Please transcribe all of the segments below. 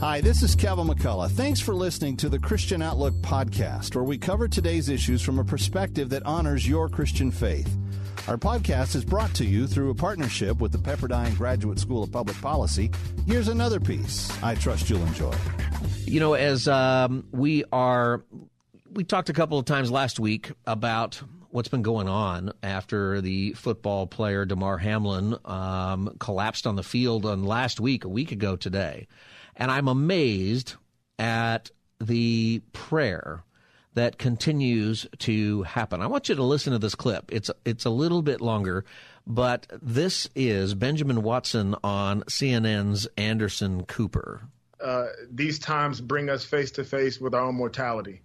Hi, this is Kevin McCullough. Thanks for listening to the Christian Outlook podcast, where we cover today's issues from a perspective that honors your Christian faith. Our podcast is brought to you through a partnership with the Pepperdine Graduate School of Public Policy. Here's another piece I trust you'll enjoy. You know, as um, we are, we talked a couple of times last week about what's been going on after the football player Damar Hamlin um, collapsed on the field on last week, a week ago today. And I'm amazed at the prayer that continues to happen. I want you to listen to this clip. It's it's a little bit longer, but this is Benjamin Watson on CNN's Anderson Cooper. Uh, these times bring us face to face with our own mortality,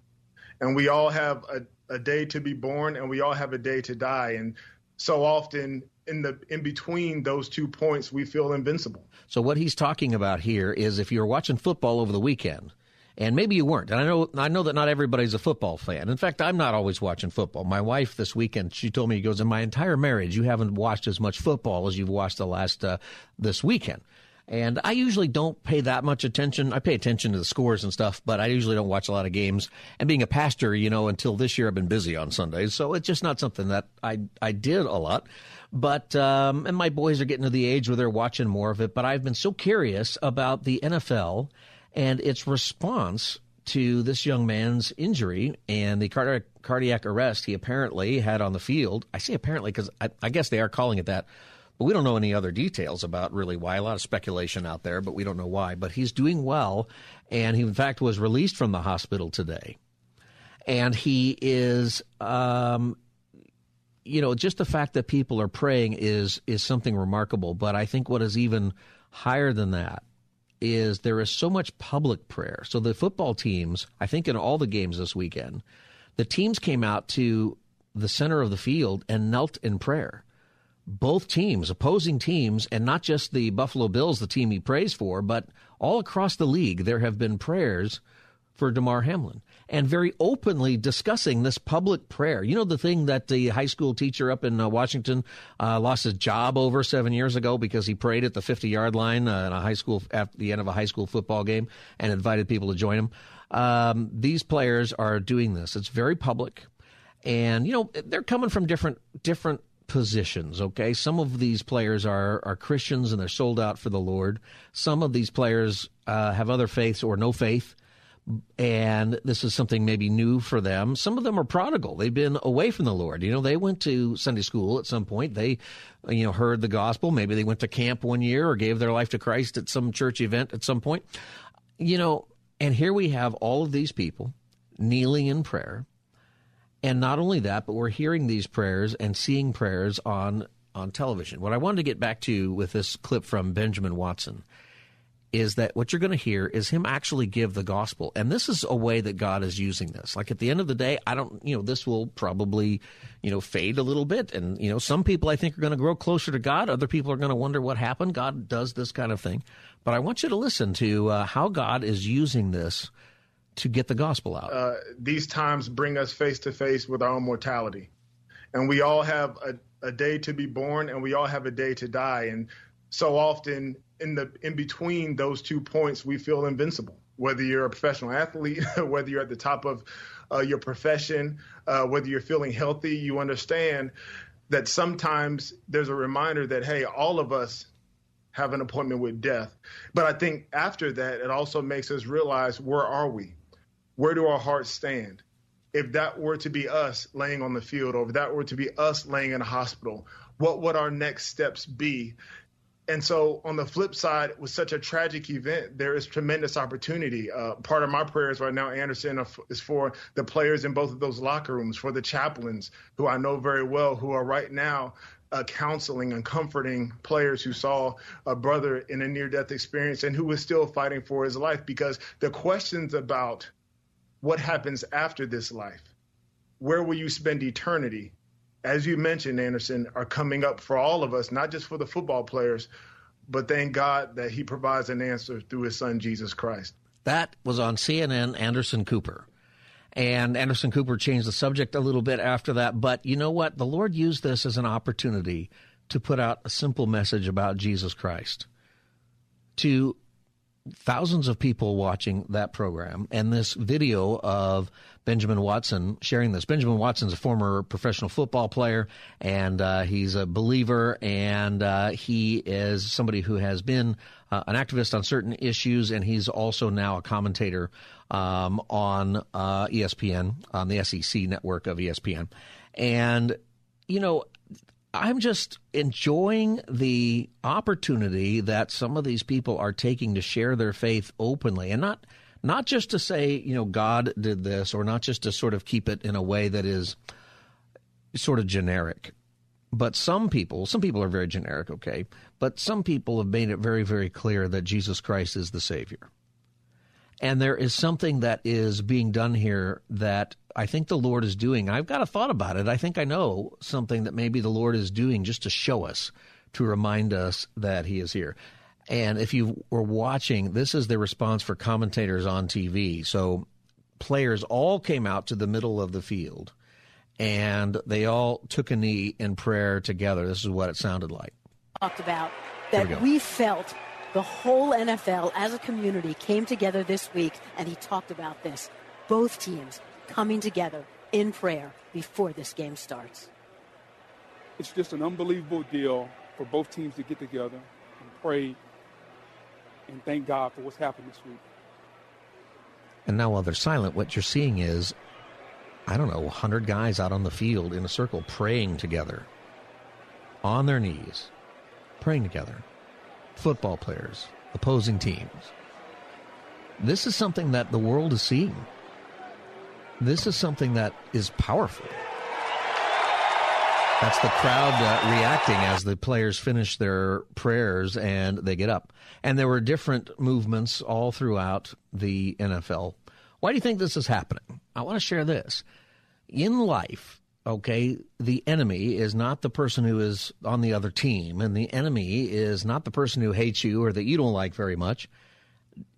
and we all have a, a day to be born, and we all have a day to die. And so often in the in between those two points, we feel invincible. So what he's talking about here is if you're watching football over the weekend, and maybe you weren't, and I know I know that not everybody's a football fan. In fact, I'm not always watching football. My wife this weekend, she told me, "He goes in my entire marriage, you haven't watched as much football as you've watched the last uh, this weekend." And I usually don't pay that much attention. I pay attention to the scores and stuff, but I usually don't watch a lot of games. And being a pastor, you know, until this year, I've been busy on Sundays, so it's just not something that I I did a lot. But um, and my boys are getting to the age where they're watching more of it. But I've been so curious about the NFL and its response to this young man's injury and the cardiac, cardiac arrest he apparently had on the field. I say apparently because I, I guess they are calling it that. But we don't know any other details about really why. A lot of speculation out there, but we don't know why. But he's doing well, and he in fact was released from the hospital today, and he is um, you know, just the fact that people are praying is is something remarkable. But I think what is even higher than that is there is so much public prayer. So the football teams, I think in all the games this weekend, the teams came out to the center of the field and knelt in prayer. Both teams, opposing teams, and not just the Buffalo Bills, the team he prays for, but all across the league, there have been prayers for Damar Hamlin and very openly discussing this public prayer. You know, the thing that the high school teacher up in uh, Washington uh, lost his job over seven years ago because he prayed at the 50 yard line uh, in a high school at the end of a high school football game and invited people to join him. Um, these players are doing this. It's very public, and you know they're coming from different different positions. Okay, some of these players are are Christians and they're sold out for the Lord. Some of these players uh, have other faiths or no faith and this is something maybe new for them. Some of them are prodigal. They've been away from the Lord. You know, they went to Sunday school at some point. They, you know, heard the gospel. Maybe they went to camp one year or gave their life to Christ at some church event at some point. You know, and here we have all of these people kneeling in prayer. And not only that, but we're hearing these prayers and seeing prayers on on television. What I wanted to get back to with this clip from Benjamin Watson is that what you're going to hear is him actually give the gospel. And this is a way that God is using this. Like at the end of the day, I don't, you know, this will probably, you know, fade a little bit. And, you know, some people I think are going to grow closer to God. Other people are going to wonder what happened. God does this kind of thing. But I want you to listen to uh, how God is using this to get the gospel out. Uh, these times bring us face to face with our own mortality. And we all have a, a day to be born and we all have a day to die. And so often in the in between those two points, we feel invincible. Whether you're a professional athlete, whether you're at the top of uh, your profession, uh, whether you're feeling healthy, you understand that sometimes there's a reminder that hey, all of us have an appointment with death. But I think after that, it also makes us realize where are we? Where do our hearts stand? If that were to be us laying on the field, or if that were to be us laying in a hospital, what would our next steps be? And so, on the flip side, with such a tragic event, there is tremendous opportunity. Uh, part of my prayers right now, Anderson, is for the players in both of those locker rooms, for the chaplains who I know very well, who are right now uh, counseling and comforting players who saw a brother in a near death experience and who was still fighting for his life because the questions about what happens after this life, where will you spend eternity, as you mentioned, Anderson, are coming up for all of us, not just for the football players, but thank God that he provides an answer through his son, Jesus Christ. That was on CNN, Anderson Cooper. And Anderson Cooper changed the subject a little bit after that. But you know what? The Lord used this as an opportunity to put out a simple message about Jesus Christ to thousands of people watching that program and this video of Benjamin Watson sharing this. Benjamin Watson's a former professional football player and uh, he's a believer and uh, he is somebody who has been uh, an activist on certain issues and he's also now a commentator um, on uh, ESPN, on the SEC network of ESPN. And, you know, I'm just enjoying the opportunity that some of these people are taking to share their faith openly and not not just to say, you know, God did this or not just to sort of keep it in a way that is sort of generic. But some people, some people are very generic, okay, but some people have made it very very clear that Jesus Christ is the savior. And there is something that is being done here that I think the Lord is doing. I've got a thought about it. I think I know something that maybe the Lord is doing just to show us, to remind us that He is here. And if you were watching, this is the response for commentators on TV. So players all came out to the middle of the field and they all took a knee in prayer together. This is what it sounded like. Talked about that we, we felt the whole NFL as a community came together this week and he talked about this. Both teams coming together in prayer before this game starts. It's just an unbelievable deal for both teams to get together and pray and thank God for what's happened this week. And now, while they're silent, what you're seeing is, I don't know, 100 guys out on the field in a circle praying together, on their knees, praying together. Football players, opposing teams. This is something that the world is seeing. This is something that is powerful. That's the crowd uh, reacting as the players finish their prayers and they get up. And there were different movements all throughout the NFL. Why do you think this is happening? I want to share this. In life, okay, the enemy is not the person who is on the other team, and the enemy is not the person who hates you or that you don't like very much.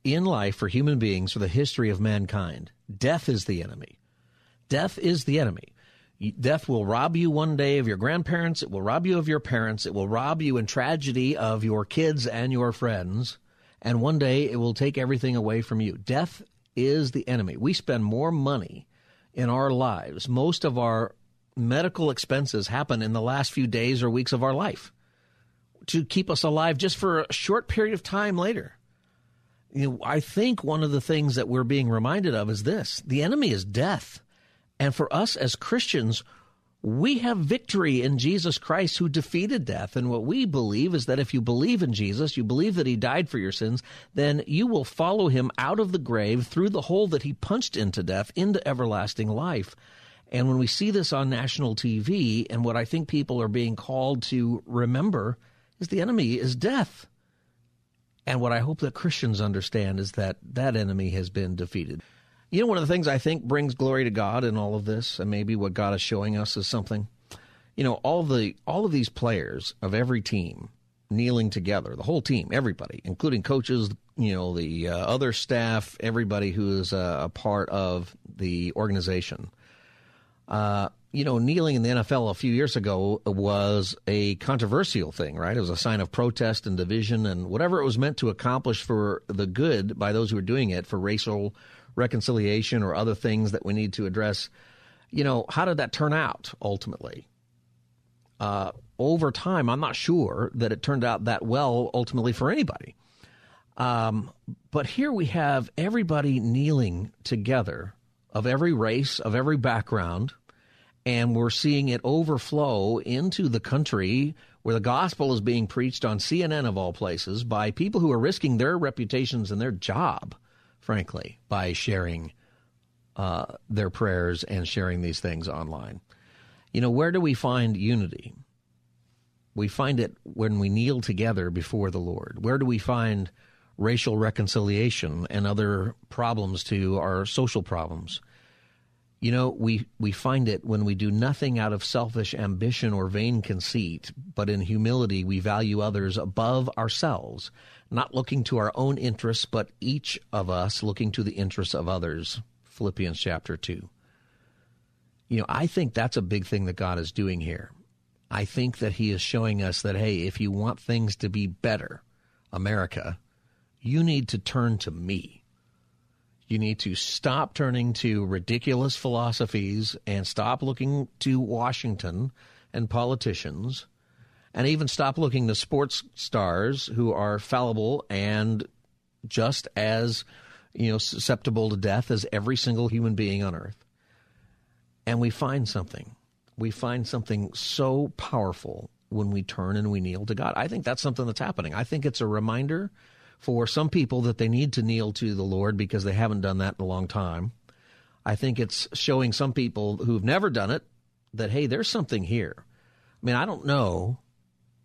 In life, for human beings, for the history of mankind, death is the enemy. Death is the enemy. Death will rob you one day of your grandparents. It will rob you of your parents. It will rob you in tragedy of your kids and your friends. And one day it will take everything away from you. Death is the enemy. We spend more money in our lives. Most of our medical expenses happen in the last few days or weeks of our life to keep us alive just for a short period of time later. You know, I think one of the things that we're being reminded of is this the enemy is death. And for us as Christians, we have victory in Jesus Christ who defeated death. And what we believe is that if you believe in Jesus, you believe that he died for your sins, then you will follow him out of the grave through the hole that he punched into death into everlasting life. And when we see this on national TV, and what I think people are being called to remember is the enemy is death. And what I hope that Christians understand is that that enemy has been defeated. You know, one of the things I think brings glory to God in all of this, and maybe what God is showing us is something. You know, all the all of these players of every team kneeling together, the whole team, everybody, including coaches, you know, the uh, other staff, everybody who is uh, a part of the organization. Uh, you know, kneeling in the NFL a few years ago was a controversial thing, right? It was a sign of protest and division and whatever it was meant to accomplish for the good by those who were doing it for racial reconciliation or other things that we need to address. You know, how did that turn out ultimately? Uh, over time, I'm not sure that it turned out that well ultimately for anybody. Um, but here we have everybody kneeling together of every race, of every background, and we're seeing it overflow into the country where the gospel is being preached on CNN of all places by people who are risking their reputations and their job frankly, by sharing uh, their prayers and sharing these things online. You know, where do we find unity? We find it when we kneel together before the Lord. Where do we find racial reconciliation and other problems to our social problems? You know, we, we find it when we do nothing out of selfish ambition or vain conceit, but in humility we value others above ourselves, not looking to our own interests, but each of us looking to the interests of others. Philippians chapter 2. You know, I think that's a big thing that God is doing here. I think that He is showing us that, hey, if you want things to be better, America, you need to turn to me. You need to stop turning to ridiculous philosophies and stop looking to Washington and politicians and even stop looking to sports stars who are fallible and just as you know susceptible to death as every single human being on earth. And we find something. We find something so powerful when we turn and we kneel to god. I think that's something that's happening. I think it's a reminder for some people that they need to kneel to the Lord because they haven't done that in a long time. I think it's showing some people who've never done it that, hey, there's something here. I mean, I don't know.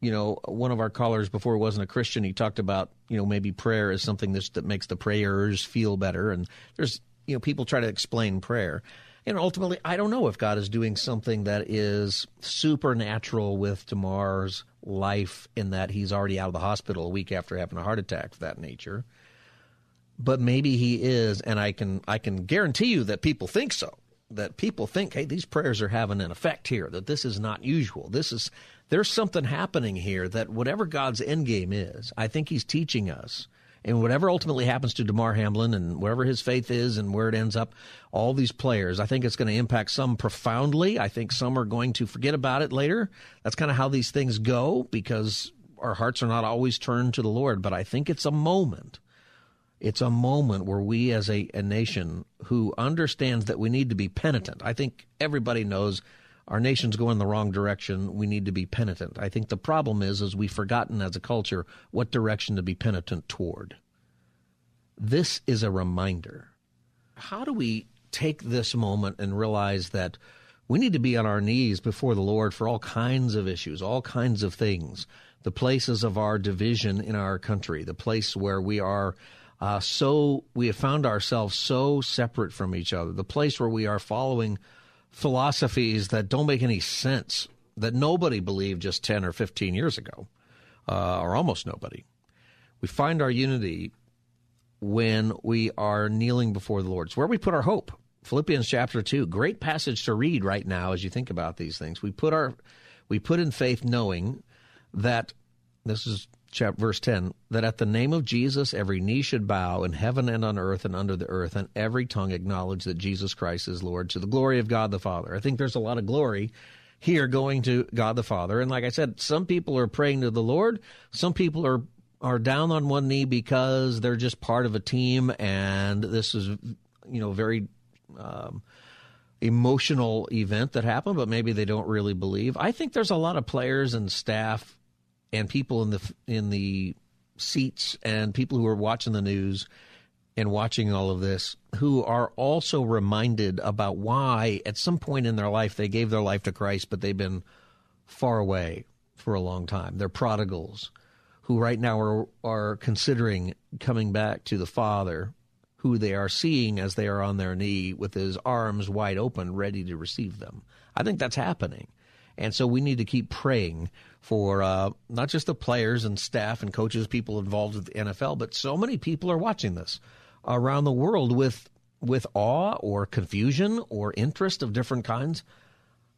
You know, one of our callers before wasn't a Christian. He talked about, you know, maybe prayer is something that, that makes the prayers feel better. And there's, you know, people try to explain prayer. And ultimately, I don't know if God is doing something that is supernatural with Damar's life in that he's already out of the hospital a week after having a heart attack of that nature. But maybe he is, and I can I can guarantee you that people think so. That people think, hey, these prayers are having an effect here. That this is not usual. This is there's something happening here. That whatever God's end game is, I think He's teaching us and whatever ultimately happens to Damar Hamlin and wherever his faith is and where it ends up, all these players, I think it's going to impact some profoundly. I think some are going to forget about it later. That's kind of how these things go because our hearts are not always turned to the Lord. But I think it's a moment. It's a moment where we as a, a nation who understands that we need to be penitent. I think everybody knows our nation's going the wrong direction. We need to be penitent. I think the problem is, is we've forgotten as a culture what direction to be penitent toward. This is a reminder. How do we take this moment and realize that we need to be on our knees before the Lord for all kinds of issues, all kinds of things, the places of our division in our country, the place where we are uh, so, we have found ourselves so separate from each other, the place where we are following philosophies that don't make any sense that nobody believed just 10 or 15 years ago, uh, or almost nobody. We find our unity when we are kneeling before the Lord. It's where we put our hope. Philippians chapter 2, great passage to read right now as you think about these things. We put our we put in faith knowing that this is chapter, verse 10 that at the name of Jesus every knee should bow in heaven and on earth and under the earth and every tongue acknowledge that Jesus Christ is Lord to the glory of God the Father. I think there's a lot of glory here going to God the Father. And like I said, some people are praying to the Lord, some people are are down on one knee because they're just part of a team and this is you know very um, emotional event that happened, but maybe they don't really believe. I think there's a lot of players and staff and people in the in the seats and people who are watching the news and watching all of this who are also reminded about why at some point in their life they gave their life to Christ but they've been far away for a long time. They're prodigals who right now are are considering coming back to the Father who they are seeing as they are on their knee with his arms wide open ready to receive them. I think that's happening. And so we need to keep praying for uh, not just the players and staff and coaches, people involved with the NFL, but so many people are watching this around the world with with awe or confusion or interest of different kinds.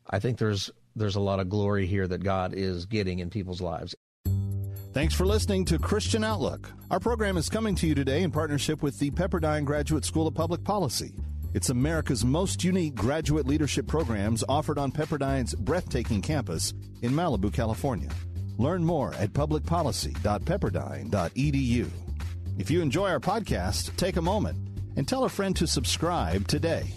I think there's there's a lot of glory here that God is getting in people's lives. Thanks for listening to Christian Outlook. Our program is coming to you today in partnership with the Pepperdine Graduate School of Public Policy. It's America's most unique graduate leadership programs offered on Pepperdine's breathtaking campus in Malibu, California. Learn more at publicpolicy.pepperdine.edu. If you enjoy our podcast, take a moment and tell a friend to subscribe today.